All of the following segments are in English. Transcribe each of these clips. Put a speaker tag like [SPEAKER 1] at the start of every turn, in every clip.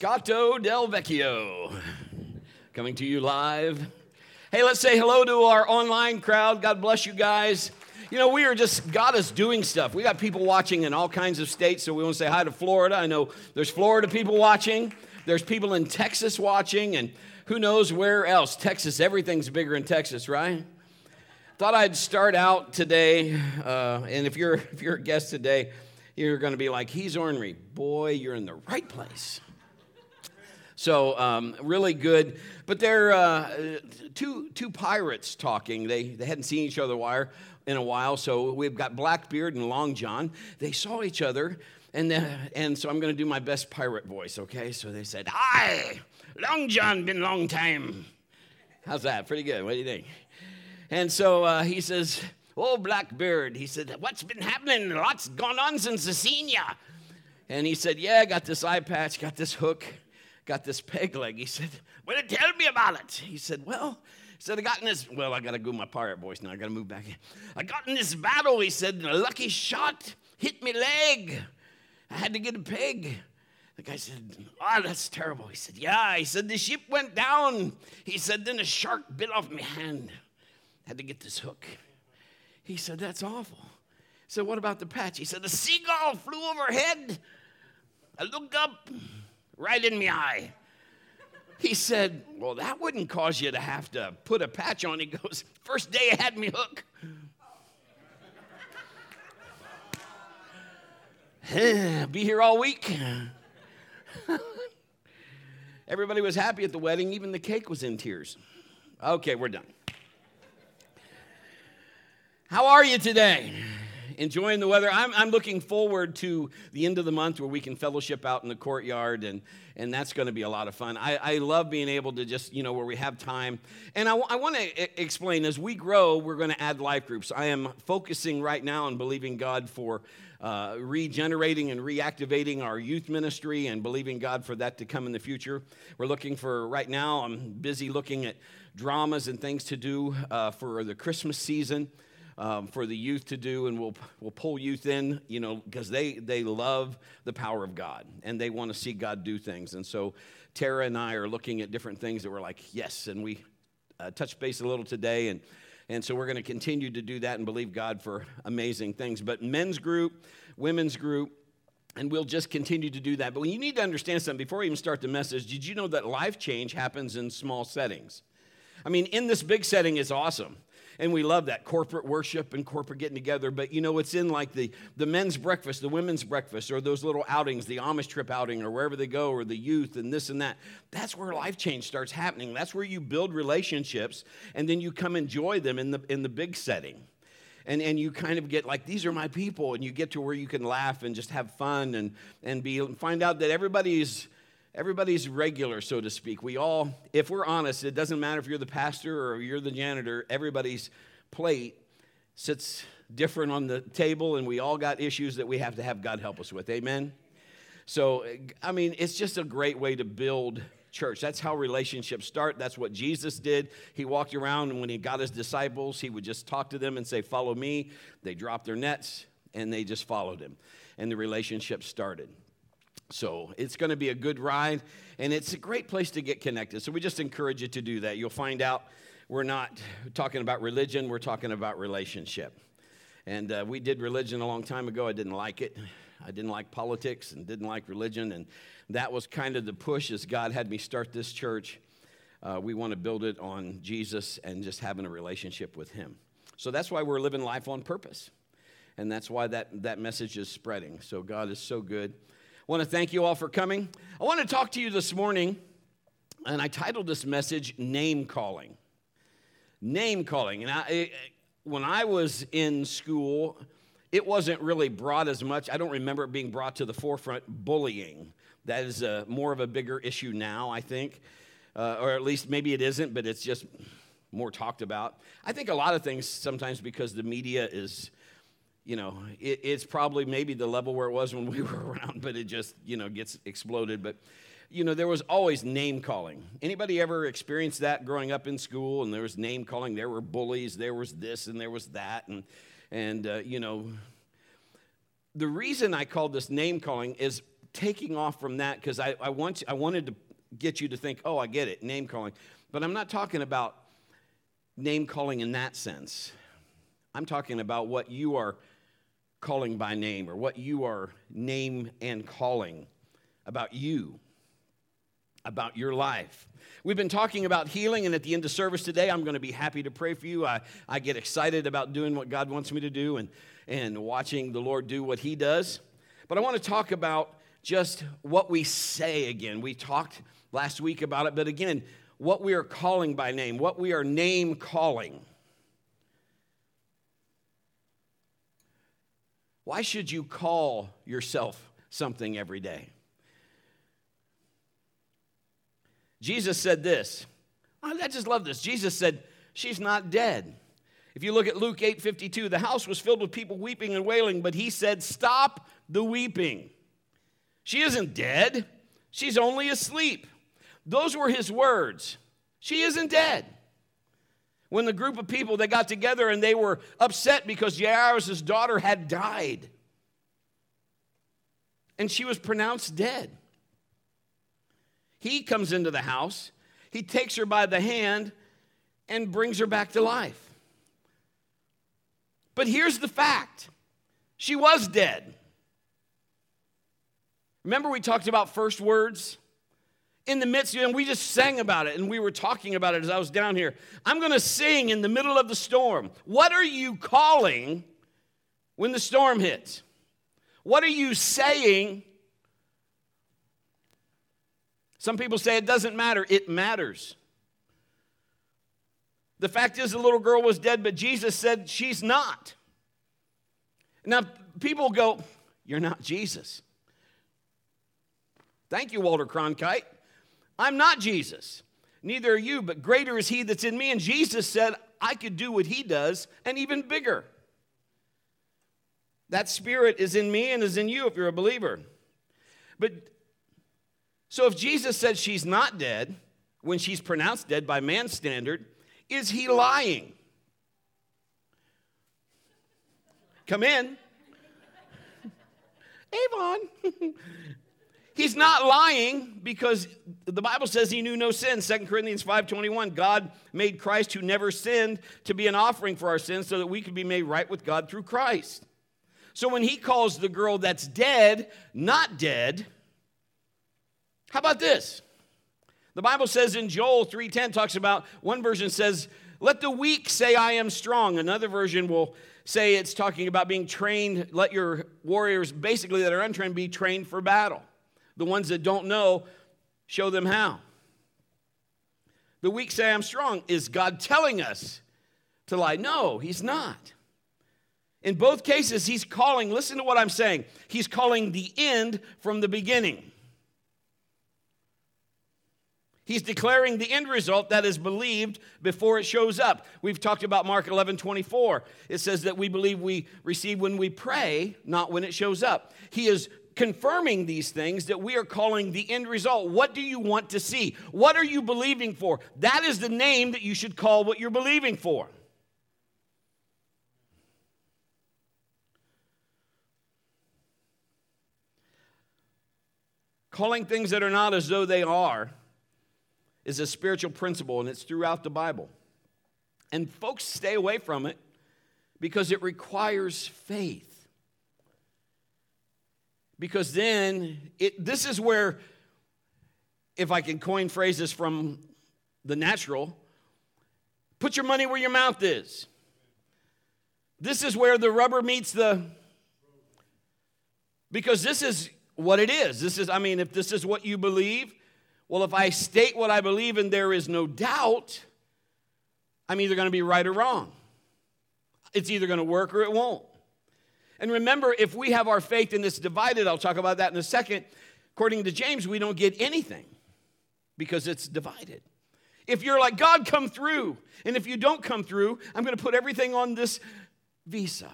[SPEAKER 1] Moscato del Vecchio, coming to you live. Hey, let's say hello to our online crowd. God bless you guys. You know, we are just, God is doing stuff. We got people watching in all kinds of states, so we want to say hi to Florida. I know there's Florida people watching, there's people in Texas watching, and who knows where else. Texas, everything's bigger in Texas, right? Thought I'd start out today, uh, and if you're if you're a guest today, you're going to be like, he's ornery. Boy, you're in the right place. So um, really good. But they're uh, two two pirates talking. They they hadn't seen each other wire in a while. So we've got Blackbeard and Long John. They saw each other, and and so I'm going to do my best pirate voice. Okay. So they said, "Hi, Long John, been long time." How's that? Pretty good. What do you think? And so uh, he says, "Oh, Blackbeard," he said, "What's been happening? Lots gone on since I seen ya." And he said, "Yeah, I got this eye patch, got this hook." Got this peg leg. He said, Well, tell me about it. He said, Well, he said, I got in this, well, I got to go my pirate voice now. I got to move back in. I got in this battle, he said, and a lucky shot hit me leg. I had to get a peg. The guy said, Oh, that's terrible. He said, Yeah. He said, The ship went down. He said, Then a shark bit off my hand. Had to get this hook. He said, That's awful. So, what about the patch? He said, The seagull flew overhead. I looked up right in my eye. He said, Well, that wouldn't cause you to have to put a patch on. He goes, First day had me hook. Be here all week. Everybody was happy at the wedding, even the cake was in tears. Okay, we're done. How are you today? Enjoying the weather. I'm, I'm looking forward to the end of the month where we can fellowship out in the courtyard, and, and that's going to be a lot of fun. I, I love being able to just, you know, where we have time. And I, I want to explain as we grow, we're going to add life groups. I am focusing right now on believing God for uh, regenerating and reactivating our youth ministry and believing God for that to come in the future. We're looking for, right now, I'm busy looking at dramas and things to do uh, for the Christmas season um, for the youth to do, and we'll, we'll pull youth in, you know, because they, they love the power of God and they want to see God do things. And so Tara and I are looking at different things that we're like, yes, and we uh, touched base a little today, and, and so we're going to continue to do that and believe God for amazing things. But men's group, women's group, and we'll just continue to do that. But you need to understand something before we even start the message. Did you know that life change happens in small settings? I mean, in this big setting is awesome and we love that corporate worship and corporate getting together. But you know, it's in like the, the men's breakfast, the women's breakfast, or those little outings, the Amish trip outing, or wherever they go, or the youth and this and that. That's where life change starts happening. That's where you build relationships and then you come enjoy them in the, in the big setting. And, and you kind of get like these are my people and you get to where you can laugh and just have fun and, and be and find out that everybody's everybody's regular, so to speak. We all, if we're honest, it doesn't matter if you're the pastor or you're the janitor, everybody's plate sits different on the table, and we all got issues that we have to have God help us with. Amen? So, I mean, it's just a great way to build church. That's how relationships start. That's what Jesus did. He walked around, and when he got his disciples, he would just talk to them and say, Follow me. They dropped their nets, and they just followed him. And the relationship started. So it's going to be a good ride, and it's a great place to get connected. So we just encourage you to do that. You'll find out we're not talking about religion, we're talking about relationship. And uh, we did religion a long time ago. I didn't like it. I didn't like politics and didn't like religion. And that was kind of the push as God had me start this church. Uh, we want to build it on Jesus and just having a relationship with Him. So that's why we're living life on purpose. And that's why that, that message is spreading. So God is so good want to thank you all for coming. I want to talk to you this morning, and I titled this message Name Calling. Name calling. And I, when I was in school, it wasn't really brought as much. I don't remember it being brought to the forefront. Bullying. That is a, more of a bigger issue now, I think. Uh, or at least maybe it isn't, but it's just more talked about. I think a lot of things sometimes because the media is you know, it, it's probably maybe the level where it was when we were around, but it just, you know, gets exploded. But, you know, there was always name calling. Anybody ever experienced that growing up in school? And there was name calling. There were bullies. There was this and there was that. And, and uh, you know, the reason I called this name calling is taking off from that because I, I, want, I wanted to get you to think, oh, I get it, name calling. But I'm not talking about name calling in that sense. I'm talking about what you are calling by name or what you are name and calling about you, about your life. We've been talking about healing, and at the end of service today, I'm going to be happy to pray for you. I, I get excited about doing what God wants me to do and, and watching the Lord do what He does. But I want to talk about just what we say again. We talked last week about it, but again, what we are calling by name, what we are name calling. Why should you call yourself something every day? Jesus said this. I just love this. Jesus said, She's not dead. If you look at Luke 8 52, the house was filled with people weeping and wailing, but he said, Stop the weeping. She isn't dead, she's only asleep. Those were his words. She isn't dead. When the group of people they got together and they were upset because Jairus' daughter had died. And she was pronounced dead. He comes into the house, he takes her by the hand and brings her back to life. But here's the fact she was dead. Remember, we talked about first words? In the midst, and we just sang about it, and we were talking about it as I was down here. I'm going to sing in the middle of the storm. What are you calling when the storm hits? What are you saying? Some people say it doesn't matter. It matters. The fact is, the little girl was dead, but Jesus said she's not. Now, people go, You're not Jesus. Thank you, Walter Cronkite. I'm not Jesus. Neither are you, but greater is he that's in me. And Jesus said, I could do what he does and even bigger. That spirit is in me and is in you if you're a believer. But so if Jesus said she's not dead when she's pronounced dead by man's standard, is he lying? Come in. Avon. He's not lying because the Bible says he knew no sin. 2 Corinthians 5:21, God made Christ who never sinned to be an offering for our sins so that we could be made right with God through Christ. So when he calls the girl that's dead not dead, how about this? The Bible says in Joel 3:10 talks about one version says, "Let the weak say I am strong." Another version will say it's talking about being trained, let your warriors basically that are untrained be trained for battle. The ones that don't know, show them how. The weak say, I'm strong. Is God telling us to lie? No, He's not. In both cases, He's calling, listen to what I'm saying, He's calling the end from the beginning. He's declaring the end result that is believed before it shows up. We've talked about Mark 11 24. It says that we believe we receive when we pray, not when it shows up. He is confirming these things that we are calling the end result. What do you want to see? What are you believing for? That is the name that you should call what you're believing for. Calling things that are not as though they are is a spiritual principle, and it's throughout the Bible. And folks stay away from it because it requires faith because then it, this is where, if I can coin phrases from the natural, put your money where your mouth is. This is where the rubber meets the. Because this is what it is. This is, I mean, if this is what you believe, well, if I state what I believe and there is no doubt, I'm either going to be right or wrong. It's either going to work or it won't. And remember, if we have our faith and it's divided, I'll talk about that in a second. According to James, we don't get anything because it's divided. If you're like, God, come through, and if you don't come through, I'm going to put everything on this visa.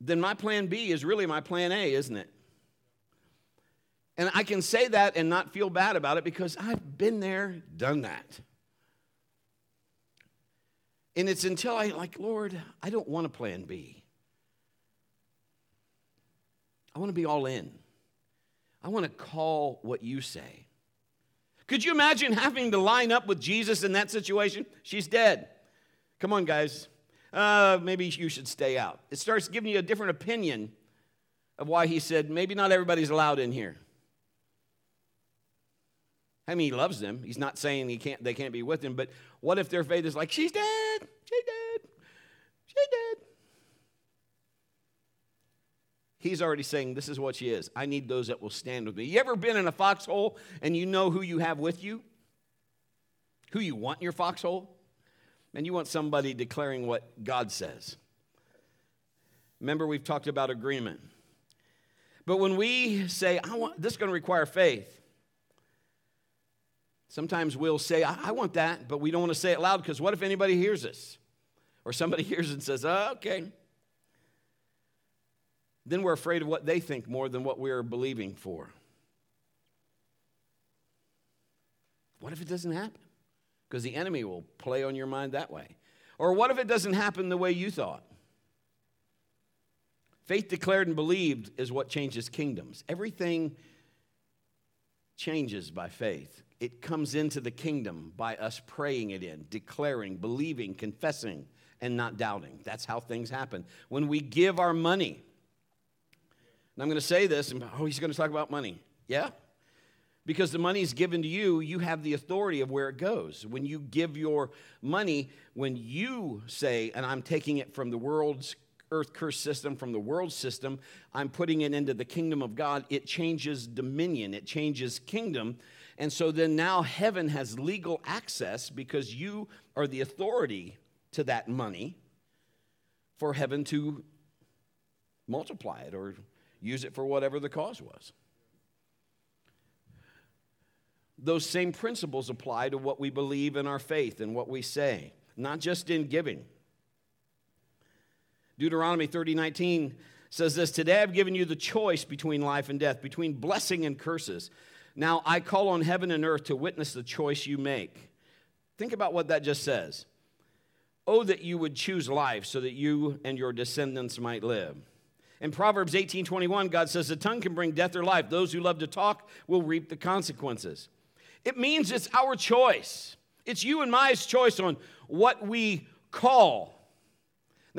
[SPEAKER 1] Then my plan B is really my plan A, isn't it? And I can say that and not feel bad about it because I've been there, done that. And it's until I, like, Lord, I don't want a plan B. I want to be all in. I want to call what you say. Could you imagine having to line up with Jesus in that situation? She's dead. Come on, guys. Uh, maybe you should stay out. It starts giving you a different opinion of why he said, maybe not everybody's allowed in here. I mean, he loves them. He's not saying he can't, they can't be with him, but what if their faith is like, she's dead, she's dead, she's dead? He's already saying, This is what she is. I need those that will stand with me. You ever been in a foxhole and you know who you have with you? Who you want in your foxhole? And you want somebody declaring what God says. Remember, we've talked about agreement. But when we say, I want this is going to require faith, sometimes we'll say, I, I want that, but we don't want to say it loud because what if anybody hears us? Or somebody hears and says, oh, okay then we're afraid of what they think more than what we're believing for. What if it doesn't happen? Because the enemy will play on your mind that way. Or what if it doesn't happen the way you thought? Faith declared and believed is what changes kingdoms. Everything changes by faith. It comes into the kingdom by us praying it in, declaring, believing, confessing, and not doubting. That's how things happen. When we give our money, and I'm going to say this, and oh, he's going to talk about money. Yeah? Because the money is given to you, you have the authority of where it goes. When you give your money, when you say, and I'm taking it from the world's earth curse system, from the world system, I'm putting it into the kingdom of God, it changes dominion, it changes kingdom. And so then now heaven has legal access because you are the authority to that money for heaven to multiply it or use it for whatever the cause was. Those same principles apply to what we believe in our faith and what we say, not just in giving. Deuteronomy 30 19 says this Today I've given you the choice between life and death, between blessing and curses. Now I call on heaven and earth to witness the choice you make. Think about what that just says. Oh, that you would choose life so that you and your descendants might live. In Proverbs 18 21, God says, The tongue can bring death or life. Those who love to talk will reap the consequences. It means it's our choice. It's you and my choice on what we call.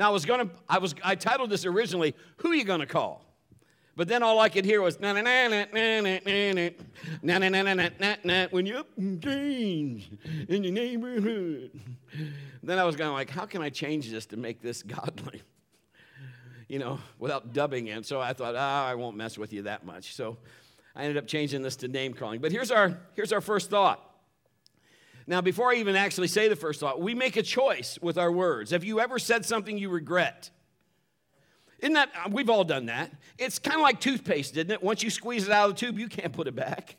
[SPEAKER 1] Now, I was gonna, I was, I titled this originally, Who You Gonna Call? But then all I could hear was na na na na na na na na na na na na na na when and change in your neighborhood. Then I was going like, how can I change this to make this godly? you know, without dubbing it. So I thought, ah, I won't mess with you that much. So I ended up changing this to name calling. But here's our, here's our first thought. Now, before I even actually say the first thought, we make a choice with our words. Have you ever said something you regret? Isn't that, we've all done that. It's kind of like toothpaste, isn't it? Once you squeeze it out of the tube, you can't put it back.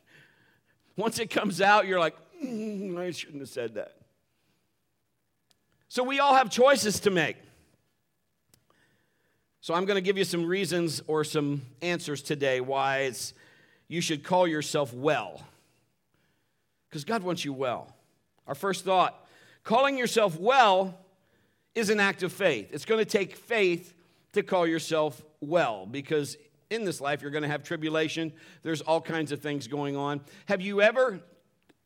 [SPEAKER 1] Once it comes out, you're like, mm, I shouldn't have said that. So we all have choices to make. So I'm going to give you some reasons or some answers today why it's, you should call yourself well. Because God wants you well. Our first thought calling yourself well is an act of faith. It's going to take faith to call yourself well because in this life you're going to have tribulation. There's all kinds of things going on. Have you ever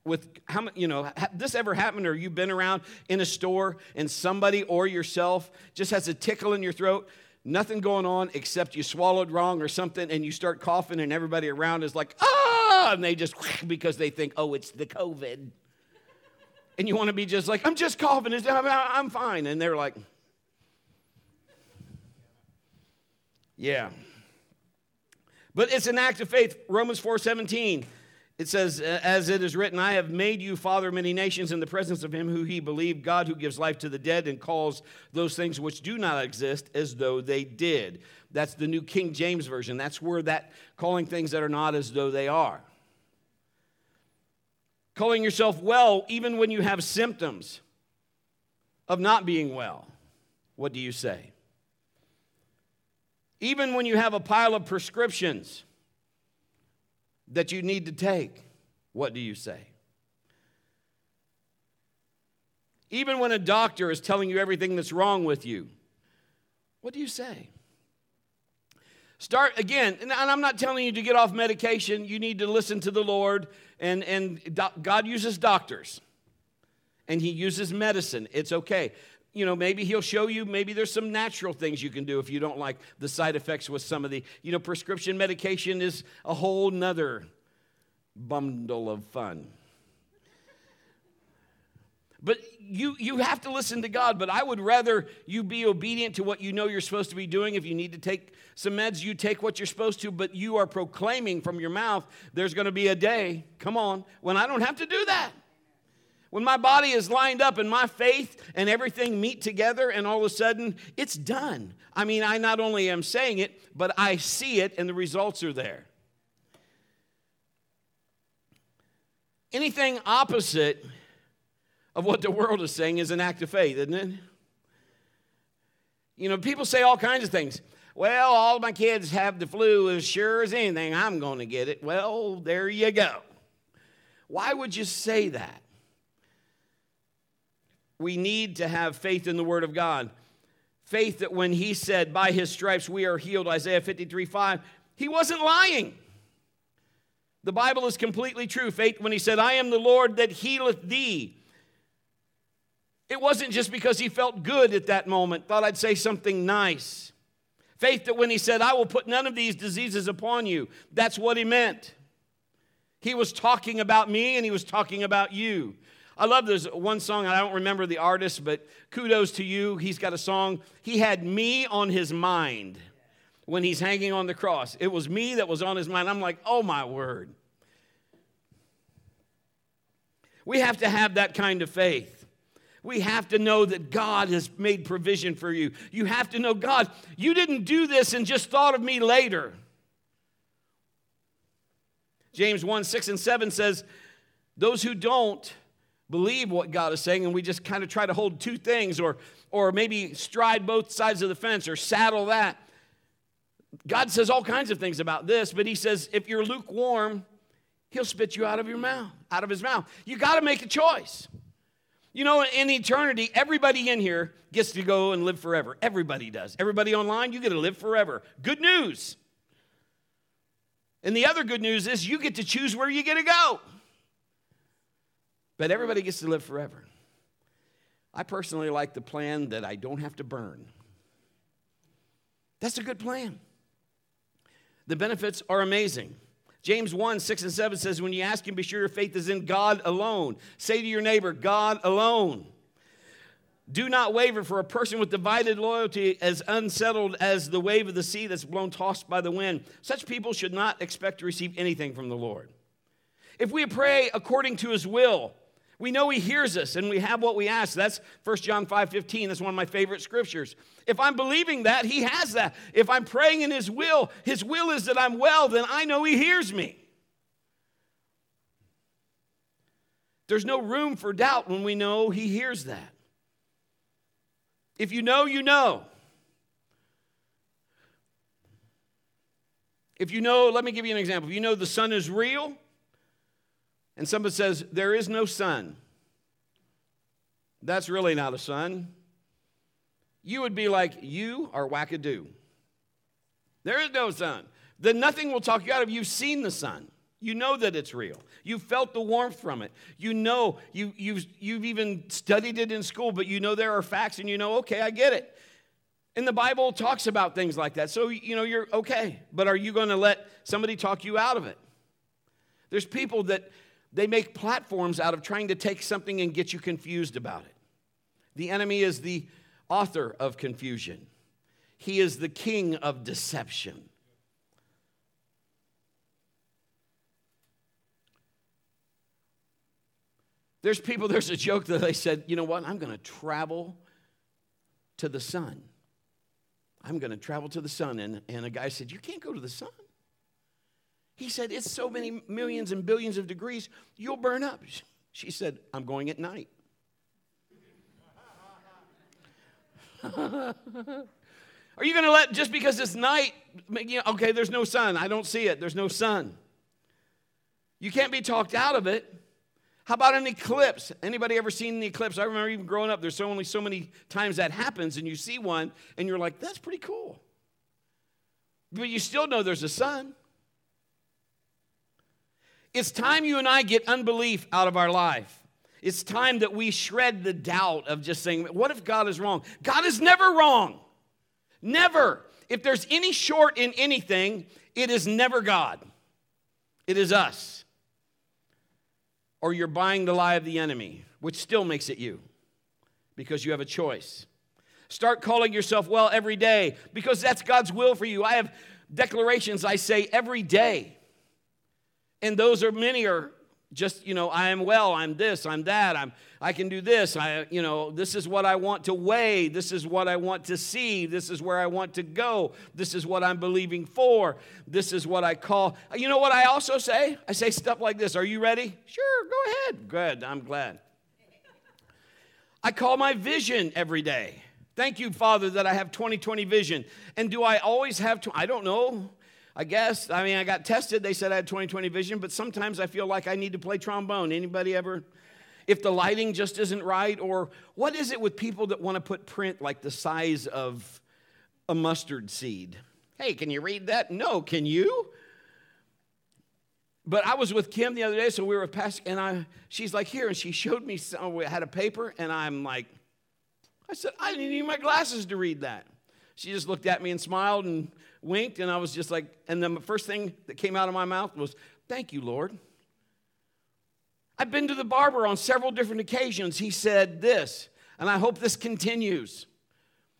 [SPEAKER 1] with how you know this ever happened or you've been around in a store and somebody or yourself just has a tickle in your throat nothing going on except you swallowed wrong or something and you start coughing and everybody around is like, ah, and they just, because they think, oh, it's the COVID. And you want to be just like, I'm just coughing, I'm fine. And they're like, yeah. But it's an act of faith. Romans 4 17 it says, as it is written, I have made you father of many nations in the presence of him who he believed, God who gives life to the dead and calls those things which do not exist as though they did. That's the New King James Version. That's where that calling things that are not as though they are. Calling yourself well even when you have symptoms of not being well. What do you say? Even when you have a pile of prescriptions that you need to take, what do you say? Even when a doctor is telling you everything that's wrong with you, what do you say? Start again, and I'm not telling you to get off medication. You need to listen to the Lord, and, and God uses doctors and He uses medicine. It's okay. You know, maybe He'll show you, maybe there's some natural things you can do if you don't like the side effects with some of the, you know, prescription medication is a whole nother bundle of fun. But you, you have to listen to God. But I would rather you be obedient to what you know you're supposed to be doing. If you need to take some meds, you take what you're supposed to. But you are proclaiming from your mouth, there's going to be a day, come on, when I don't have to do that. When my body is lined up and my faith and everything meet together, and all of a sudden it's done. I mean, I not only am saying it, but I see it and the results are there. Anything opposite of what the world is saying is an act of faith, isn't it? You know, people say all kinds of things. Well, all my kids have the flu as sure as anything, I'm going to get it. Well, there you go. Why would you say that? We need to have faith in the Word of God. Faith that when He said, By His stripes we are healed, Isaiah 53 5, He wasn't lying. The Bible is completely true. Faith when He said, I am the Lord that healeth thee. It wasn't just because he felt good at that moment, thought I'd say something nice. Faith that when he said, I will put none of these diseases upon you, that's what he meant. He was talking about me and he was talking about you. I love this one song, I don't remember the artist, but kudos to you. He's got a song. He had me on his mind when he's hanging on the cross. It was me that was on his mind. I'm like, oh my word. We have to have that kind of faith. We have to know that God has made provision for you. You have to know, God, you didn't do this and just thought of me later. James 1 6 and 7 says, Those who don't believe what God is saying, and we just kind of try to hold two things, or, or maybe stride both sides of the fence, or saddle that. God says all kinds of things about this, but He says, if you're lukewarm, He'll spit you out of your mouth, out of His mouth. You got to make a choice. You know, in eternity, everybody in here gets to go and live forever. Everybody does. Everybody online, you get to live forever. Good news. And the other good news is you get to choose where you get to go. But everybody gets to live forever. I personally like the plan that I don't have to burn. That's a good plan. The benefits are amazing. James 1 6 and 7 says, When you ask Him, be sure your faith is in God alone. Say to your neighbor, God alone. Do not waver, for a person with divided loyalty as unsettled as the wave of the sea that's blown tossed by the wind. Such people should not expect to receive anything from the Lord. If we pray according to his will, we know he hears us and we have what we ask. That's 1 John 5 15. That's one of my favorite scriptures. If I'm believing that, he has that. If I'm praying in his will, his will is that I'm well, then I know he hears me. There's no room for doubt when we know he hears that. If you know, you know. If you know, let me give you an example. If you know the sun is real, and somebody says, There is no sun, that's really not a sun. You would be like, You are wackadoo. There is no sun. Then nothing will talk you out of you've seen the sun. You know that it's real. You felt the warmth from it. You know, you, you've, you've even studied it in school, but you know there are facts and you know, okay, I get it. And the Bible talks about things like that. So, you know, you're okay. But are you going to let somebody talk you out of it? There's people that they make platforms out of trying to take something and get you confused about it. The enemy is the author of confusion, he is the king of deception. There's people, there's a joke that they said, you know what, I'm going to travel to the sun. I'm going to travel to the sun. And, and a guy said, You can't go to the sun. He said, It's so many millions and billions of degrees, you'll burn up. She said, I'm going at night. Are you going to let, just because it's night, okay, there's no sun. I don't see it. There's no sun. You can't be talked out of it. How about an eclipse? Anybody ever seen an eclipse? I remember even growing up, there's only so many times that happens, and you see one, and you're like, that's pretty cool. but you still know there's a sun. It's time you and I get unbelief out of our life. It's time that we shred the doubt of just saying, What if God is wrong? God is never wrong. Never. If there's any short in anything, it is never God, it is us. Or you're buying the lie of the enemy, which still makes it you because you have a choice. Start calling yourself well every day because that's God's will for you. I have declarations I say every day. And those are many are just, you know, I am well, I'm this, I'm that, I'm I can do this. I, you know, this is what I want to weigh, this is what I want to see, this is where I want to go, this is what I'm believing for, this is what I call. You know what I also say? I say stuff like this. Are you ready? Sure, go ahead. Good, I'm glad. I call my vision every day. Thank you, Father, that I have 2020 vision. And do I always have to? I don't know. I guess. I mean, I got tested. They said I had 20/20 vision, but sometimes I feel like I need to play trombone. Anybody ever? If the lighting just isn't right, or what is it with people that want to put print like the size of a mustard seed? Hey, can you read that? No, can you? But I was with Kim the other day, so we were past, and I, she's like, here, and she showed me, some, we had a paper, and I'm like, I said, I didn't need my glasses to read that. She just looked at me and smiled and winked, and I was just like, and then the first thing that came out of my mouth was, Thank you, Lord. I've been to the barber on several different occasions. He said this, and I hope this continues.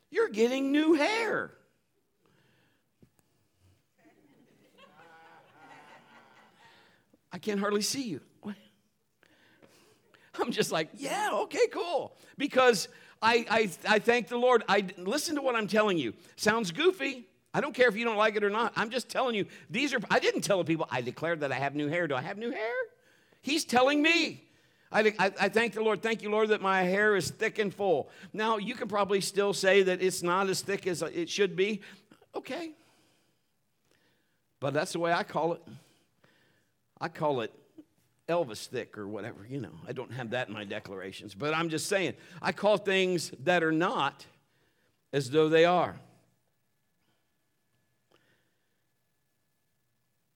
[SPEAKER 1] You're getting new hair. I can't hardly see you. I'm just like, yeah, okay, cool. Because I, I, I thank the Lord. I listen to what I'm telling you. Sounds goofy. I don't care if you don't like it or not. I'm just telling you, these are, I didn't tell the people, I declared that I have new hair. Do I have new hair? He's telling me. I, I, I, thank the Lord. Thank you, Lord, that my hair is thick and full. Now, you can probably still say that it's not as thick as it should be. Okay. But that's the way I call it. I call it Elvis thick or whatever, you know. I don't have that in my declarations, but I'm just saying, I call things that are not as though they are.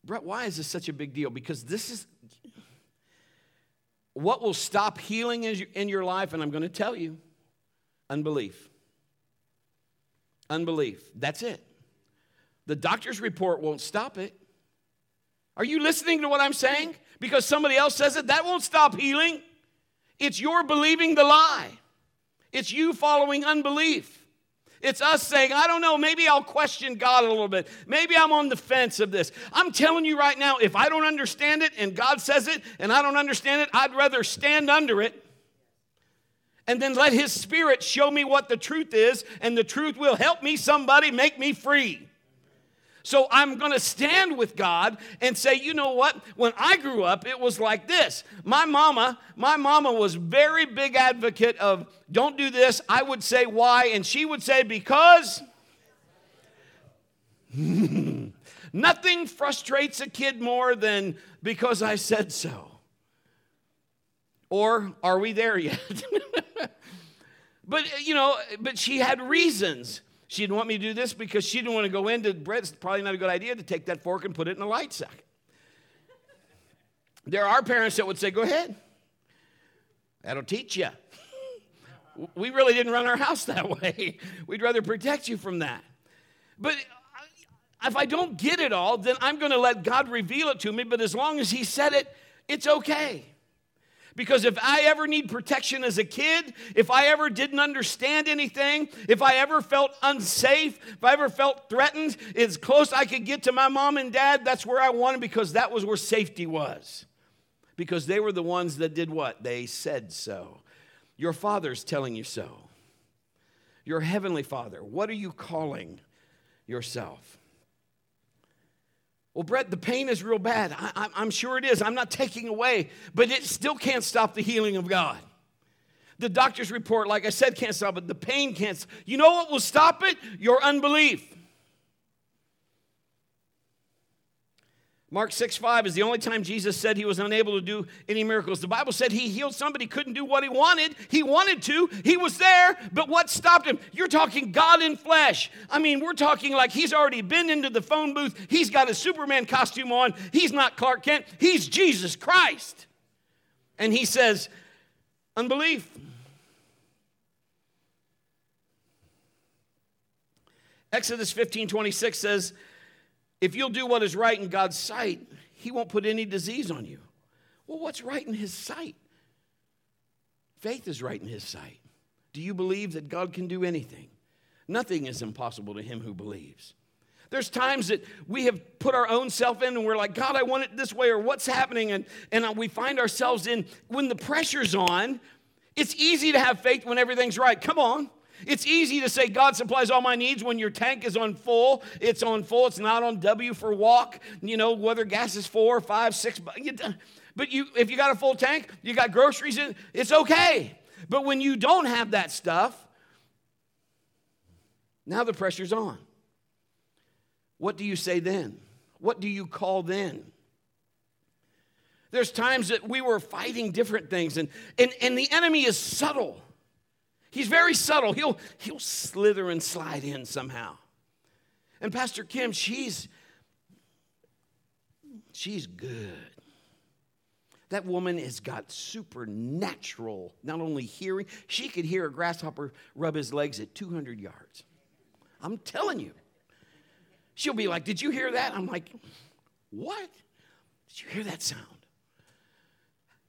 [SPEAKER 1] Brett, why is this such a big deal? Because this is what will stop healing in your life, and I'm going to tell you unbelief. Unbelief. That's it. The doctor's report won't stop it. Are you listening to what I'm saying? Because somebody else says it, that won't stop healing. It's your believing the lie, it's you following unbelief. It's us saying, I don't know, maybe I'll question God a little bit. Maybe I'm on the fence of this. I'm telling you right now, if I don't understand it and God says it and I don't understand it, I'd rather stand under it and then let His Spirit show me what the truth is, and the truth will help me, somebody, make me free. So I'm going to stand with God and say, you know what? When I grew up, it was like this. My mama, my mama was very big advocate of don't do this. I would say why, and she would say because nothing frustrates a kid more than because I said so. Or are we there yet? but you know, but she had reasons. She didn't want me to do this because she didn't want to go into bread. It's probably not a good idea to take that fork and put it in a light socket. There are parents that would say, Go ahead. That'll teach you. we really didn't run our house that way. We'd rather protect you from that. But if I don't get it all, then I'm going to let God reveal it to me. But as long as He said it, it's okay. Because if I ever need protection as a kid, if I ever didn't understand anything, if I ever felt unsafe, if I ever felt threatened, as close I could get to my mom and dad, that's where I wanted because that was where safety was. Because they were the ones that did what? They said so. Your father's telling you so. Your heavenly father, what are you calling yourself? Well, Brett, the pain is real bad. I, am sure it is. I'm not taking away, but it still can't stop the healing of God. The doctor's report, like I said, can't stop it. The pain can't. You know what will stop it? Your unbelief. Mark 6 5 is the only time Jesus said he was unable to do any miracles. The Bible said he healed somebody, couldn't do what he wanted. He wanted to, he was there, but what stopped him? You're talking God in flesh. I mean, we're talking like he's already been into the phone booth, he's got a Superman costume on, he's not Clark Kent, he's Jesus Christ. And he says, unbelief. Exodus 15 26 says, if you'll do what is right in God's sight, He won't put any disease on you. Well, what's right in His sight? Faith is right in His sight. Do you believe that God can do anything? Nothing is impossible to him who believes. There's times that we have put our own self in and we're like, God, I want it this way, or what's happening? And, and we find ourselves in, when the pressure's on, it's easy to have faith when everything's right. Come on. It's easy to say God supplies all my needs when your tank is on full. It's on full. It's not on W for walk. You know whether gas is four, five, six. But you, if you got a full tank, you got groceries in. It's okay. But when you don't have that stuff, now the pressure's on. What do you say then? What do you call then? There's times that we were fighting different things, and, and, and the enemy is subtle. He's very subtle. He'll, he'll slither and slide in somehow. And Pastor Kim, she's she's good. That woman has got supernatural, not only hearing, she could hear a grasshopper rub his legs at 200 yards. I'm telling you. She'll be like, Did you hear that? I'm like, What? Did you hear that sound?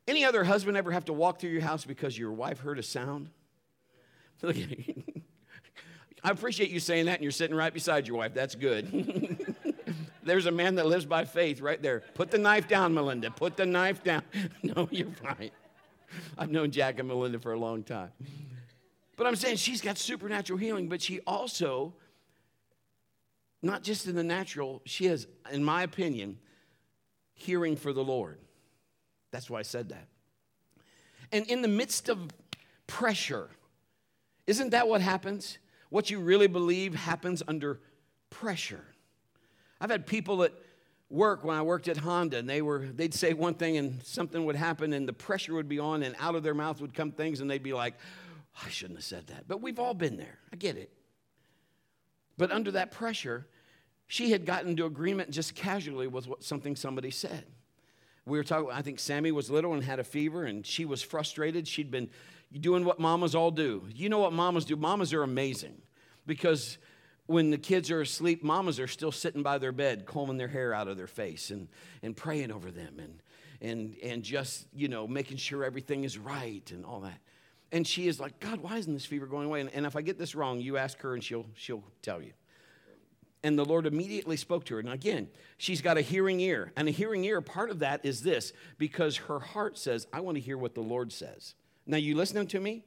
[SPEAKER 1] Any other husband ever have to walk through your house because your wife heard a sound? I appreciate you saying that, and you're sitting right beside your wife. That's good. There's a man that lives by faith right there. Put the knife down, Melinda. Put the knife down. No, you're fine. I've known Jack and Melinda for a long time. But I'm saying she's got supernatural healing, but she also, not just in the natural, she has, in my opinion, hearing for the Lord. That's why I said that. And in the midst of pressure, isn't that what happens? What you really believe happens under pressure. I've had people at work when I worked at Honda, and they were they'd say one thing and something would happen, and the pressure would be on, and out of their mouth would come things, and they'd be like, oh, I shouldn't have said that. But we've all been there. I get it. But under that pressure, she had gotten into agreement just casually with what, something somebody said. We were talking, I think Sammy was little and had a fever, and she was frustrated. She'd been doing what mamas all do. You know what mamas do? Mamas are amazing because when the kids are asleep, mamas are still sitting by their bed, combing their hair out of their face and, and praying over them and, and, and just, you know, making sure everything is right and all that. And she is like, God, why isn't this fever going away? And, and if I get this wrong, you ask her and she'll, she'll tell you. And the Lord immediately spoke to her. And again, she's got a hearing ear. And a hearing ear, part of that is this because her heart says, I want to hear what the Lord says. Now, you listening to me?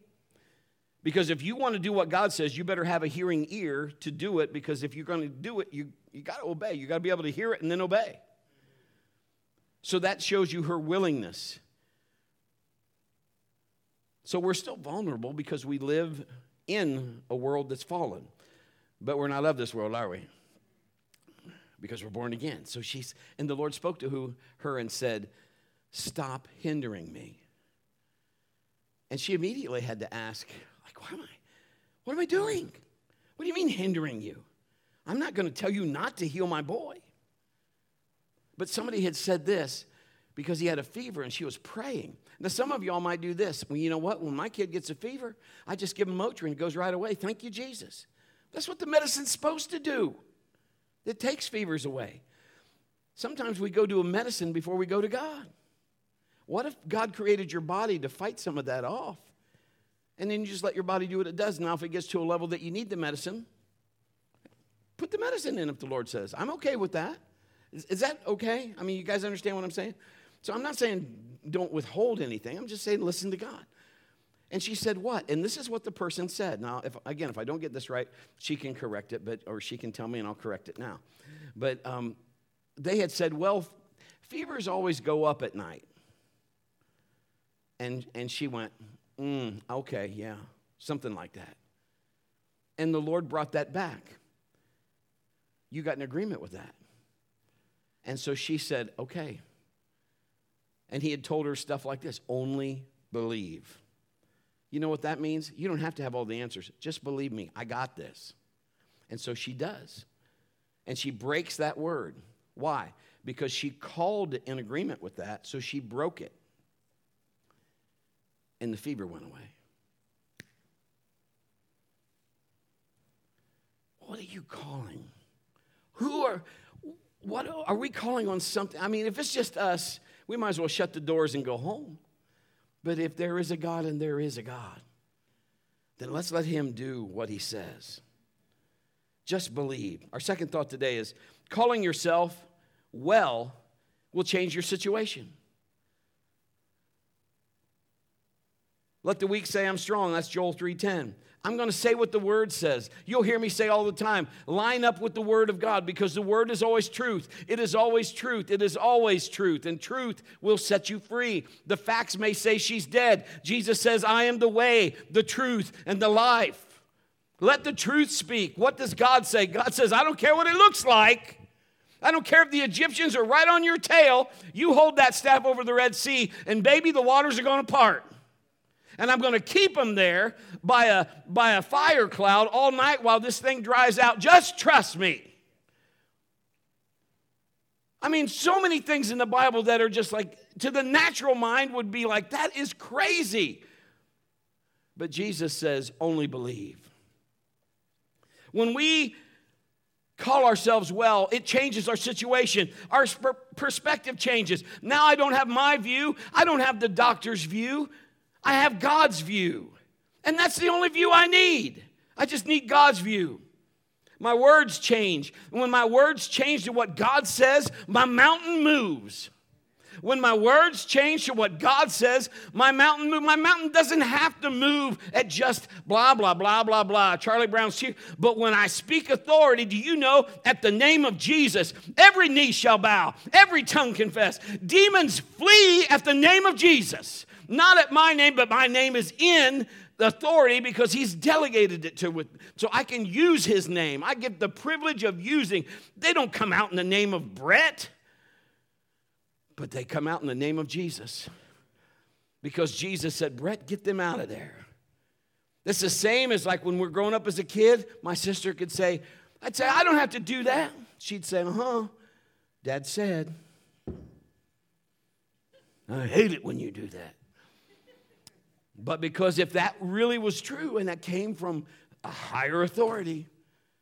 [SPEAKER 1] Because if you want to do what God says, you better have a hearing ear to do it. Because if you're going to do it, you, you got to obey. You got to be able to hear it and then obey. So that shows you her willingness. So we're still vulnerable because we live in a world that's fallen. But we're not of this world, are we? Because we're born again. So she's, and the Lord spoke to who, her and said, Stop hindering me. And she immediately had to ask, like, why am I? What am I doing? What do you mean hindering you? I'm not going to tell you not to heal my boy. But somebody had said this because he had a fever and she was praying. Now, some of y'all might do this. Well, you know what? When my kid gets a fever, I just give him Motrin. It goes right away. Thank you, Jesus. That's what the medicine's supposed to do. It takes fevers away. Sometimes we go to a medicine before we go to God. What if God created your body to fight some of that off? And then you just let your body do what it does. Now, if it gets to a level that you need the medicine, put the medicine in if the Lord says. I'm okay with that. Is, is that okay? I mean, you guys understand what I'm saying? So I'm not saying don't withhold anything. I'm just saying listen to God. And she said, What? And this is what the person said. Now, if, again, if I don't get this right, she can correct it, but, or she can tell me and I'll correct it now. But um, they had said, Well, fevers always go up at night. And, and she went, mm, okay, yeah, something like that. And the Lord brought that back. You got an agreement with that. And so she said, Okay. And he had told her stuff like this only believe. You know what that means? You don't have to have all the answers. Just believe me, I got this. And so she does. And she breaks that word. Why? Because she called in agreement with that, so she broke it. And the fever went away. What are you calling? Who are, what are we calling on something? I mean, if it's just us, we might as well shut the doors and go home. But if there is a God and there is a God, then let's let Him do what He says. Just believe. Our second thought today is calling yourself well will change your situation. Let the weak say I'm strong. That's Joel 3:10. I'm going to say what the word says. You'll hear me say all the time, line up with the word of God because the word is always truth. It is always truth. It is always truth, and truth will set you free. The facts may say she's dead. Jesus says, I am the way, the truth, and the life. Let the truth speak. What does God say? God says, I don't care what it looks like. I don't care if the Egyptians are right on your tail. You hold that staff over the Red Sea, and baby, the waters are going to part and I'm going to keep them there by a, by a fire cloud all night while this thing dries out. Just trust me. I mean, so many things in the Bible that are just like, to the natural mind, would be like, that is crazy. But Jesus says, only believe. When we call ourselves well, it changes our situation. Our perspective changes. Now I don't have my view, I don't have the doctor's view. I have God's view. And that's the only view I need. I just need God's view. My words change. When my words change to what God says, my mountain moves. When my words change to what God says, my mountain move. My mountain doesn't have to move at just blah blah blah blah blah. Charlie Brown's here. But when I speak authority, do you know at the name of Jesus, every knee shall bow, every tongue confess. Demons flee at the name of Jesus. Not at my name, but my name is in the authority because he's delegated it to with so I can use his name. I get the privilege of using. They don't come out in the name of Brett, but they come out in the name of Jesus. Because Jesus said, Brett, get them out of there. That's the same as like when we're growing up as a kid, my sister could say, I'd say, I don't have to do that. She'd say, uh huh. Dad said. I hate it when you do that. But because if that really was true and that came from a higher authority,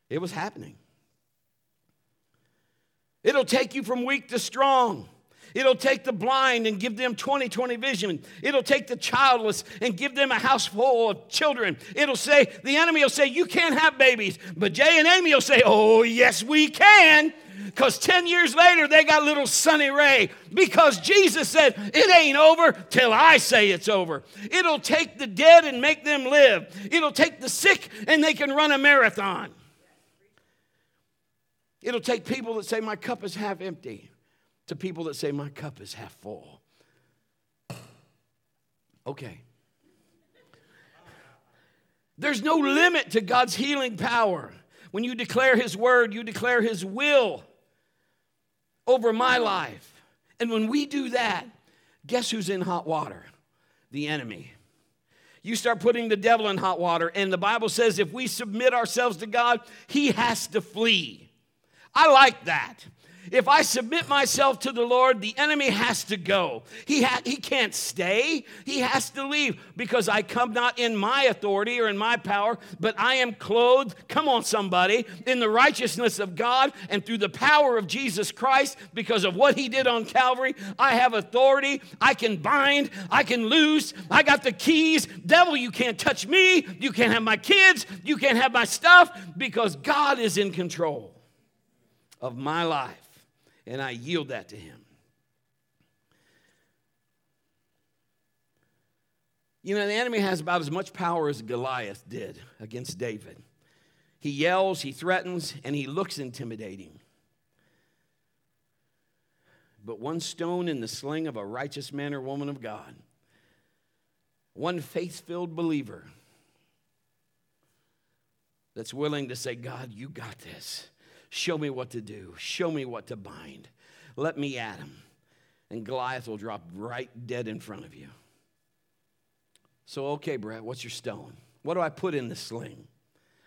[SPEAKER 1] it was happening. It'll take you from weak to strong. It'll take the blind and give them 20 20 vision. It'll take the childless and give them a house full of children. It'll say, the enemy will say, You can't have babies. But Jay and Amy will say, Oh, yes, we can. Because 10 years later, they got little Sunny Ray. Because Jesus said, It ain't over till I say it's over. It'll take the dead and make them live. It'll take the sick and they can run a marathon. It'll take people that say, My cup is half empty, to people that say, My cup is half full. Okay. There's no limit to God's healing power. When you declare His word, you declare His will over my life. And when we do that, guess who's in hot water? The enemy. You start putting the devil in hot water, and the Bible says if we submit ourselves to God, he has to flee. I like that. If I submit myself to the Lord, the enemy has to go. He, ha- he can't stay. He has to leave because I come not in my authority or in my power, but I am clothed, come on, somebody, in the righteousness of God and through the power of Jesus Christ because of what he did on Calvary. I have authority. I can bind. I can loose. I got the keys. Devil, you can't touch me. You can't have my kids. You can't have my stuff because God is in control of my life and I yield that to Him. You know, the enemy has about as much power as Goliath did against David. He yells, he threatens, and he looks intimidating. But one stone in the sling of a righteous man or woman of God, one faith filled believer that's willing to say, God, you got this. Show me what to do. Show me what to bind. Let me at him. And Goliath will drop right dead in front of you. So, okay, Brett, what's your stone? What do I put in the sling?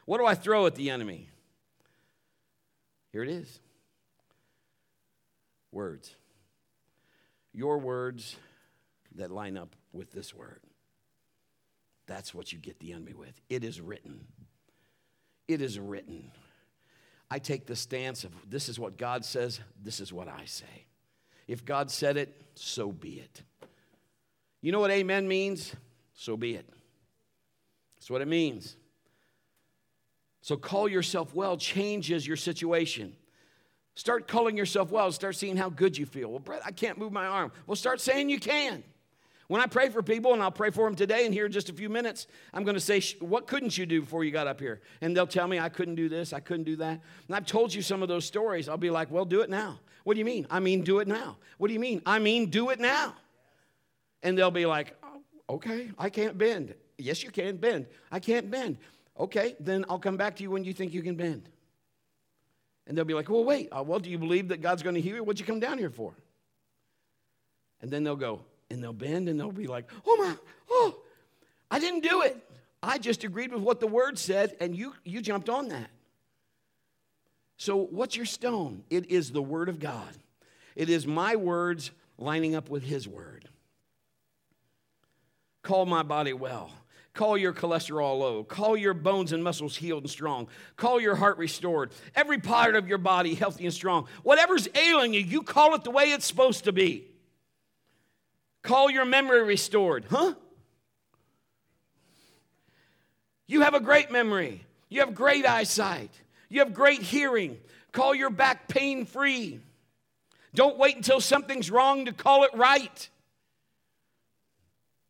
[SPEAKER 1] What do I throw at the enemy? Here it is words. Your words that line up with this word. That's what you get the enemy with. It is written. It is written. I take the stance of this is what God says, this is what I say. If God said it, so be it. You know what amen means? So be it. That's what it means. So call yourself well changes your situation. Start calling yourself well. Start seeing how good you feel. Well, Brett, I can't move my arm. Well, start saying you can. When I pray for people, and I'll pray for them today, and here in just a few minutes, I'm going to say, What couldn't you do before you got up here? And they'll tell me, I couldn't do this, I couldn't do that. And I've told you some of those stories. I'll be like, Well, do it now. What do you mean? I mean, do it now. What do you mean? I mean, do it now. And they'll be like, oh, Okay, I can't bend. Yes, you can bend. I can't bend. Okay, then I'll come back to you when you think you can bend. And they'll be like, Well, wait, uh, well, do you believe that God's going to heal you? What'd you come down here for? And then they'll go, and they'll bend and they'll be like, oh my, oh, I didn't do it. I just agreed with what the word said, and you, you jumped on that. So, what's your stone? It is the word of God, it is my words lining up with his word. Call my body well. Call your cholesterol low. Call your bones and muscles healed and strong. Call your heart restored. Every part of your body healthy and strong. Whatever's ailing you, you call it the way it's supposed to be. Call your memory restored. Huh? You have a great memory. You have great eyesight. You have great hearing. Call your back pain free. Don't wait until something's wrong to call it right.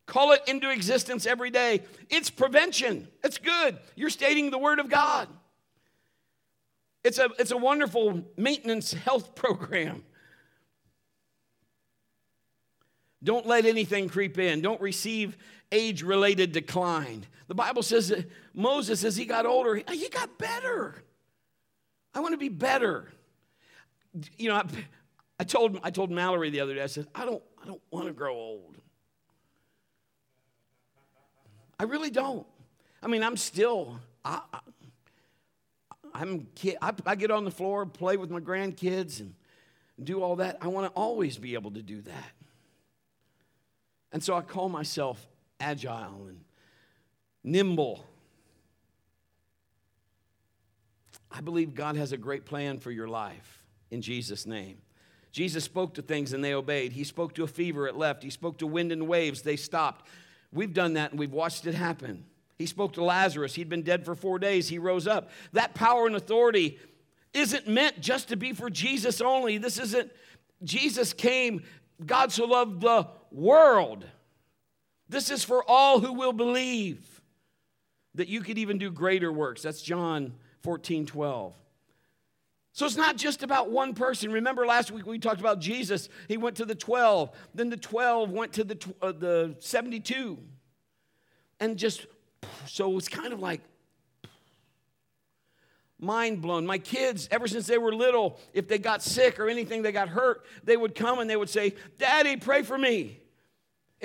[SPEAKER 1] Call it into existence every day. It's prevention. It's good. You're stating the Word of God. It's a, it's a wonderful maintenance health program. Don't let anything creep in. Don't receive age related decline. The Bible says that Moses, as he got older, he got better. I want to be better. You know, I, I, told, I told Mallory the other day, I said, I don't, I don't want to grow old. I really don't. I mean, I'm still, I, I, am kid, I, I get on the floor, play with my grandkids, and do all that. I want to always be able to do that. And so I call myself agile and nimble. I believe God has a great plan for your life in Jesus' name. Jesus spoke to things and they obeyed. He spoke to a fever, it left. He spoke to wind and waves, they stopped. We've done that and we've watched it happen. He spoke to Lazarus. He'd been dead for four days. He rose up. That power and authority isn't meant just to be for Jesus only. This isn't, Jesus came, God so loved the world. This is for all who will believe that you could even do greater works. That's John 14, 12. So it's not just about one person. Remember last week we talked about Jesus. He went to the 12, then the 12 went to the, uh, the 72. And just, so it's kind of like mind blown. My kids, ever since they were little, if they got sick or anything, they got hurt, they would come and they would say, Daddy, pray for me.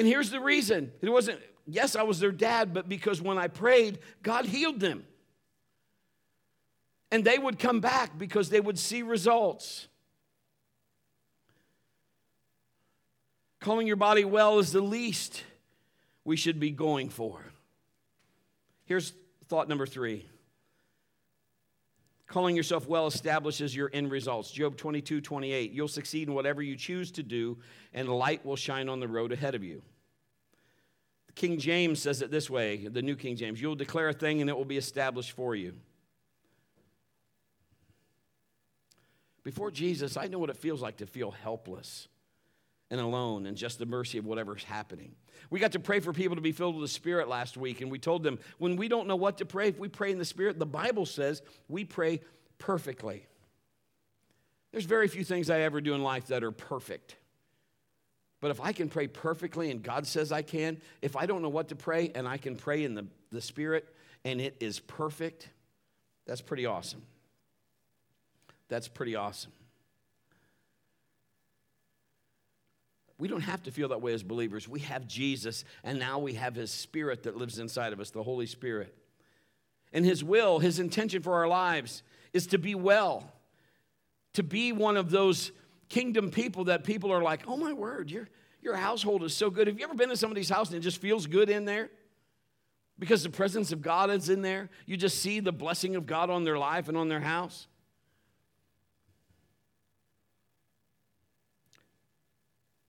[SPEAKER 1] And here's the reason it wasn't, yes, I was their dad, but because when I prayed, God healed them. And they would come back because they would see results. Calling your body well is the least we should be going for. Here's thought number three Calling yourself well establishes your end results. Job 22, 28. You'll succeed in whatever you choose to do, and light will shine on the road ahead of you. King James says it this way the New King James You'll declare a thing, and it will be established for you. Before Jesus, I know what it feels like to feel helpless and alone and just the mercy of whatever's happening. We got to pray for people to be filled with the Spirit last week, and we told them when we don't know what to pray, if we pray in the Spirit, the Bible says we pray perfectly. There's very few things I ever do in life that are perfect. But if I can pray perfectly and God says I can, if I don't know what to pray and I can pray in the, the Spirit and it is perfect, that's pretty awesome. That's pretty awesome. We don't have to feel that way as believers. We have Jesus, and now we have His Spirit that lives inside of us, the Holy Spirit. And His will, His intention for our lives is to be well, to be one of those kingdom people that people are like, oh my word, your, your household is so good. Have you ever been to somebody's house and it just feels good in there? Because the presence of God is in there. You just see the blessing of God on their life and on their house.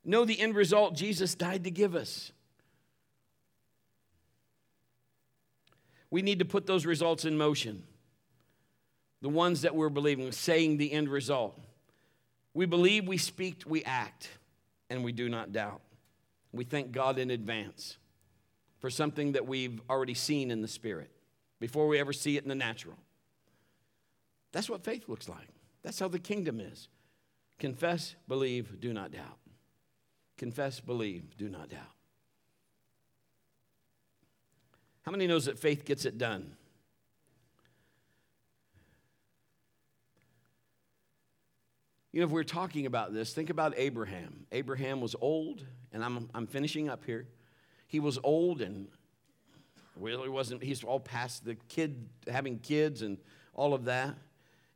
[SPEAKER 1] Know the end result Jesus died to give us. We need to put those results in motion. The ones that we're believing, saying the end result. We believe, we speak, we act, and we do not doubt. We thank God in advance for something that we've already seen in the Spirit before we ever see it in the natural. That's what faith looks like. That's how the kingdom is. Confess, believe, do not doubt. Confess, believe, do not doubt. How many knows that faith gets it done? You know, if we're talking about this, think about Abraham. Abraham was old, and I'm, I'm finishing up here. He was old and really wasn't, he's all past the kid, having kids and all of that.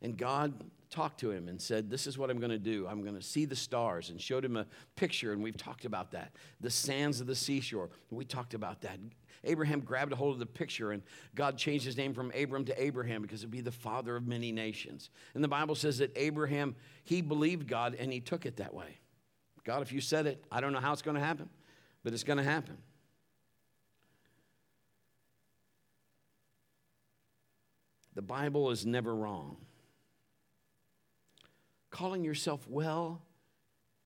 [SPEAKER 1] And God talked to him and said, This is what I'm going to do. I'm going to see the stars, and showed him a picture, and we've talked about that. The sands of the seashore, we talked about that. Abraham grabbed a hold of the picture, and God changed his name from Abram to Abraham because it'd be the father of many nations. And the Bible says that Abraham, he believed God and he took it that way. God, if you said it, I don't know how it's going to happen, but it's going to happen. The Bible is never wrong. Calling yourself well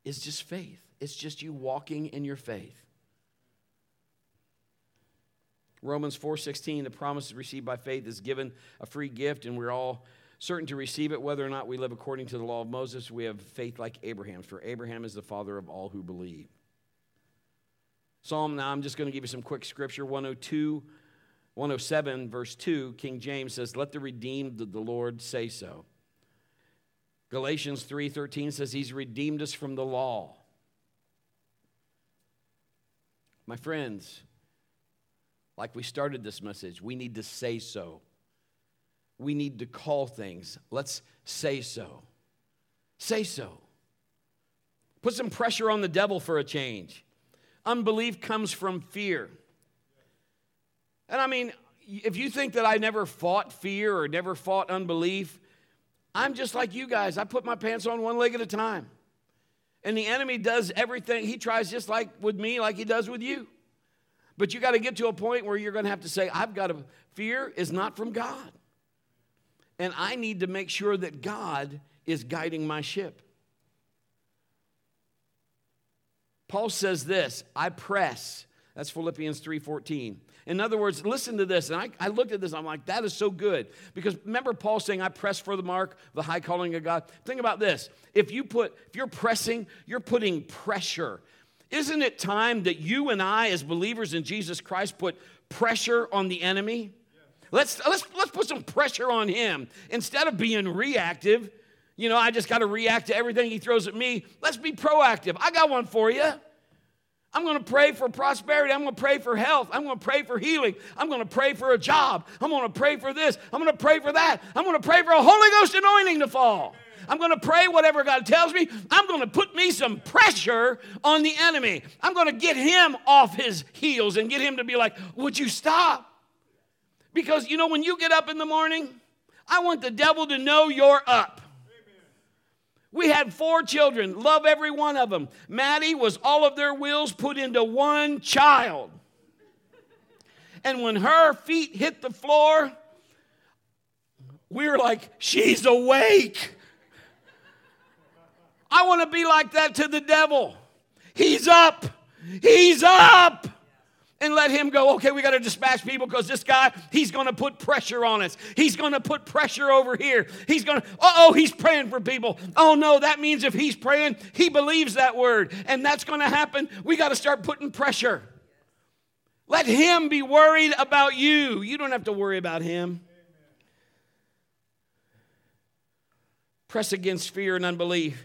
[SPEAKER 1] is just faith. It's just you walking in your faith. Romans 4:16 the promise received by faith is given a free gift and we're all certain to receive it whether or not we live according to the law of Moses we have faith like Abraham's for Abraham is the father of all who believe. Psalm now I'm just going to give you some quick scripture 102 107 verse 2 King James says let the redeemed of the Lord say so. Galatians 3:13 says he's redeemed us from the law. My friends, like we started this message, we need to say so. We need to call things. Let's say so. Say so. Put some pressure on the devil for a change. Unbelief comes from fear. And I mean, if you think that I never fought fear or never fought unbelief, I'm just like you guys. I put my pants on one leg at a time. And the enemy does everything. He tries just like with me, like he does with you. But you got to get to a point where you're going to have to say, I've got to, fear is not from God. And I need to make sure that God is guiding my ship. Paul says this, I press. That's Philippians 3:14. In other words, listen to this. And I, I looked at this, I'm like, that is so good. Because remember Paul saying, I press for the mark, the high calling of God. Think about this. If you put, if you're pressing, you're putting pressure. Isn't it time that you and I, as believers in Jesus Christ, put pressure on the enemy? Let's, let's, let's put some pressure on him. Instead of being reactive, you know, I just got to react to everything he throws at me. Let's be proactive. I got one for you. I'm going to pray for prosperity. I'm going to pray for health. I'm going to pray for healing. I'm going to pray for a job. I'm going to pray for this. I'm going to pray for that. I'm going to pray for a Holy Ghost anointing to fall. I'm going to pray whatever God tells me. I'm going to put me some pressure on the enemy. I'm going to get him off his heels and get him to be like, Would you stop? Because, you know, when you get up in the morning, I want the devil to know you're up. We had four children, love every one of them. Maddie was all of their wills put into one child. And when her feet hit the floor, we were like, she's awake. I want to be like that to the devil. He's up. He's up. And let him go, okay, we got to dispatch people because this guy, he's going to put pressure on us. He's going to put pressure over here. He's going to, oh, he's praying for people. Oh, no, that means if he's praying, he believes that word. And that's going to happen. We got to start putting pressure. Let him be worried about you. You don't have to worry about him. Press against fear and unbelief.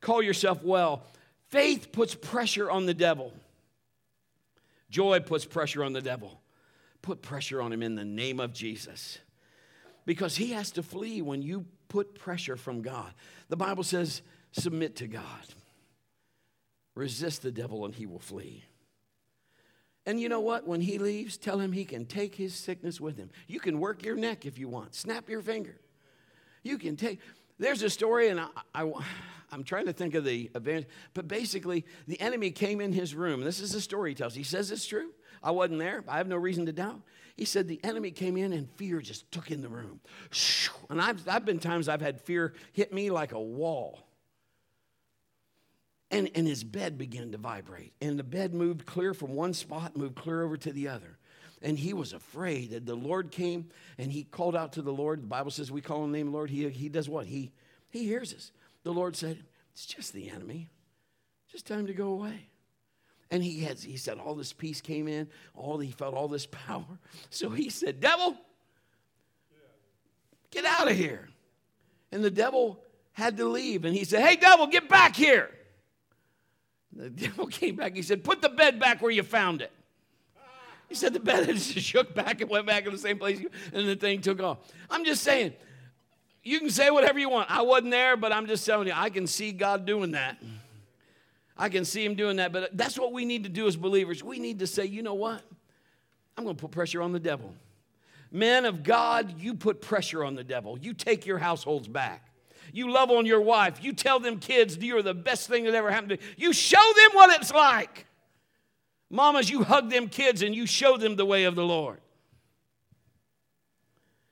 [SPEAKER 1] Call yourself well. Faith puts pressure on the devil. Joy puts pressure on the devil. Put pressure on him in the name of Jesus. Because he has to flee when you put pressure from God. The Bible says, submit to God, resist the devil, and he will flee. And you know what? When he leaves, tell him he can take his sickness with him. You can work your neck if you want, snap your finger. You can take. There's a story, and I, I, I'm trying to think of the event, but basically, the enemy came in his room. This is the story he tells. He says it's true. I wasn't there. I have no reason to doubt. He said the enemy came in and fear just took in the room. And I've, I've been times I've had fear hit me like a wall. And, and his bed began to vibrate. And the bed moved clear from one spot, moved clear over to the other. And he was afraid. And the Lord came and he called out to the Lord. The Bible says we call on the name Lord. He, he does what? He, he hears us. The Lord said, It's just the enemy. Just time to go away. And he had, he said, all this peace came in, all he felt all this power. So he said, Devil, get out of here. And the devil had to leave. And he said, Hey, devil, get back here. The devil came back. He said, Put the bed back where you found it. He said the bed just shook back and went back in the same place, and the thing took off. I'm just saying, you can say whatever you want. I wasn't there, but I'm just telling you, I can see God doing that. I can see him doing that, but that's what we need to do as believers. We need to say, you know what? I'm going to put pressure on the devil. Men of God, you put pressure on the devil. You take your households back. You love on your wife. You tell them kids you're the best thing that ever happened to you. You show them what it's like. Mamas, you hug them kids and you show them the way of the Lord.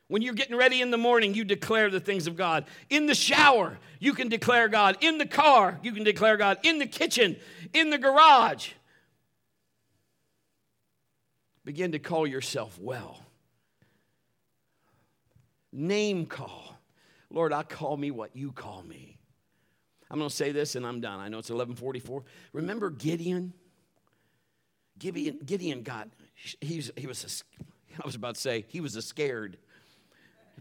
[SPEAKER 1] When you're getting ready in the morning, you declare the things of God. In the shower, you can declare God. In the car, you can declare God. In the kitchen, in the garage. Begin to call yourself well. Name call. Lord, I call me what you call me. I'm going to say this and I'm done. I know it's 1144. Remember Gideon? Gideon, Gideon got, he's, he was, a, I was about to say, he was a scared.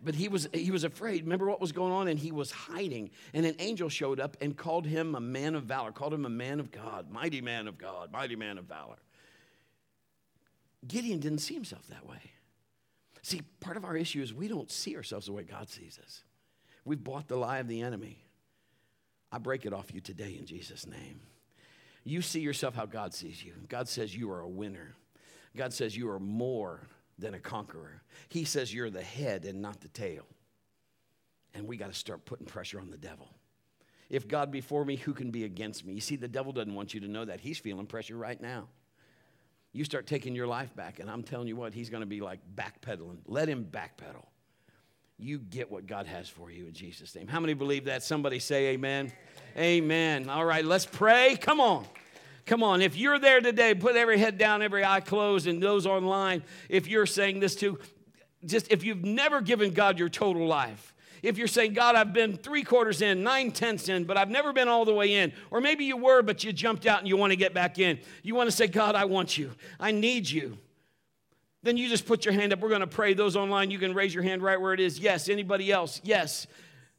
[SPEAKER 1] But he was he was afraid. Remember what was going on? And he was hiding. And an angel showed up and called him a man of valor called him a man of god mighty man of god mighty man of valor. Gideon didn't see himself that way. See part of our issue is we don't see ourselves the way god sees us. We've bought the lie of the enemy. I break it off you today in jesus name you see yourself how god sees you god says you are a winner god says you are more than a conqueror. He says you're the head and not the tail. And we got to start putting pressure on the devil. If God be for me, who can be against me? You see, the devil doesn't want you to know that. He's feeling pressure right now. You start taking your life back, and I'm telling you what, he's going to be like backpedaling. Let him backpedal. You get what God has for you in Jesus' name. How many believe that? Somebody say amen. Amen. All right, let's pray. Come on. Come on, if you're there today, put every head down, every eye closed, and those online, if you're saying this too, just if you've never given God your total life, if you're saying, God, I've been three quarters in, nine tenths in, but I've never been all the way in, or maybe you were, but you jumped out and you want to get back in, you want to say, God, I want you, I need you. Then you just put your hand up. We're going to pray. Those online, you can raise your hand right where it is. Yes. Anybody else? Yes.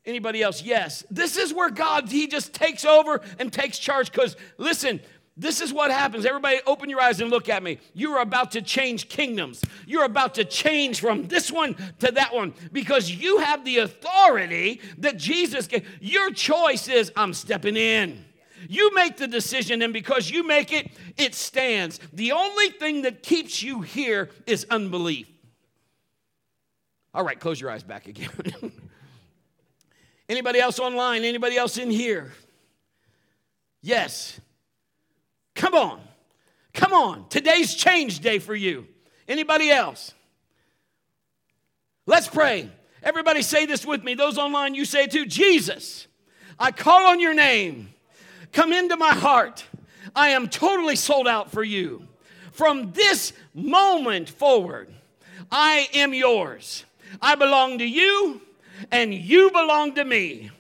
[SPEAKER 1] Anybody else? Yes. This is where God, He just takes over and takes charge. Because listen, this is what happens. Everybody, open your eyes and look at me. You're about to change kingdoms. You're about to change from this one to that one because you have the authority that Jesus gave. Your choice is I'm stepping in. You make the decision, and because you make it, it stands. The only thing that keeps you here is unbelief. All right, close your eyes back again. Anybody else online? Anybody else in here? Yes. Come on. Come on. Today's change day for you. Anybody else? Let's pray. Everybody say this with me. Those online, you say too. Jesus, I call on your name. Come into my heart. I am totally sold out for you. From this moment forward, I am yours. I belong to you, and you belong to me.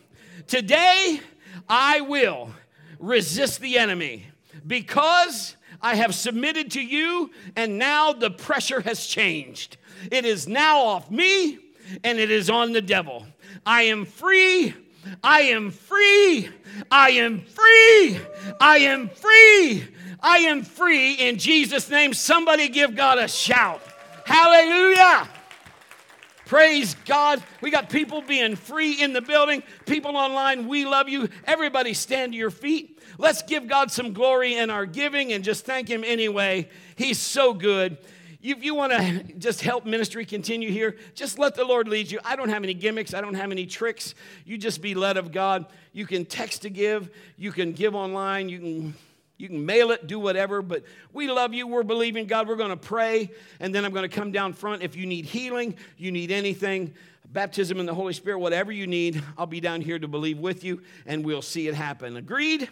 [SPEAKER 1] Today, I will resist the enemy because I have submitted to you, and now the pressure has changed. It is now off me, and it is on the devil. I am free, I am free. I am free. I am free. I am free in Jesus' name. Somebody give God a shout. Hallelujah. Praise God. We got people being free in the building, people online. We love you. Everybody stand to your feet. Let's give God some glory in our giving and just thank Him anyway. He's so good. If you want to just help ministry continue here, just let the Lord lead you. I don't have any gimmicks, I don't have any tricks. You just be led of God. You can text to give, you can give online, you can you can mail it, do whatever, but we love you. We're believing God. We're going to pray, and then I'm going to come down front. If you need healing, you need anything, baptism in the Holy Spirit, whatever you need, I'll be down here to believe with you, and we'll see it happen. Agreed?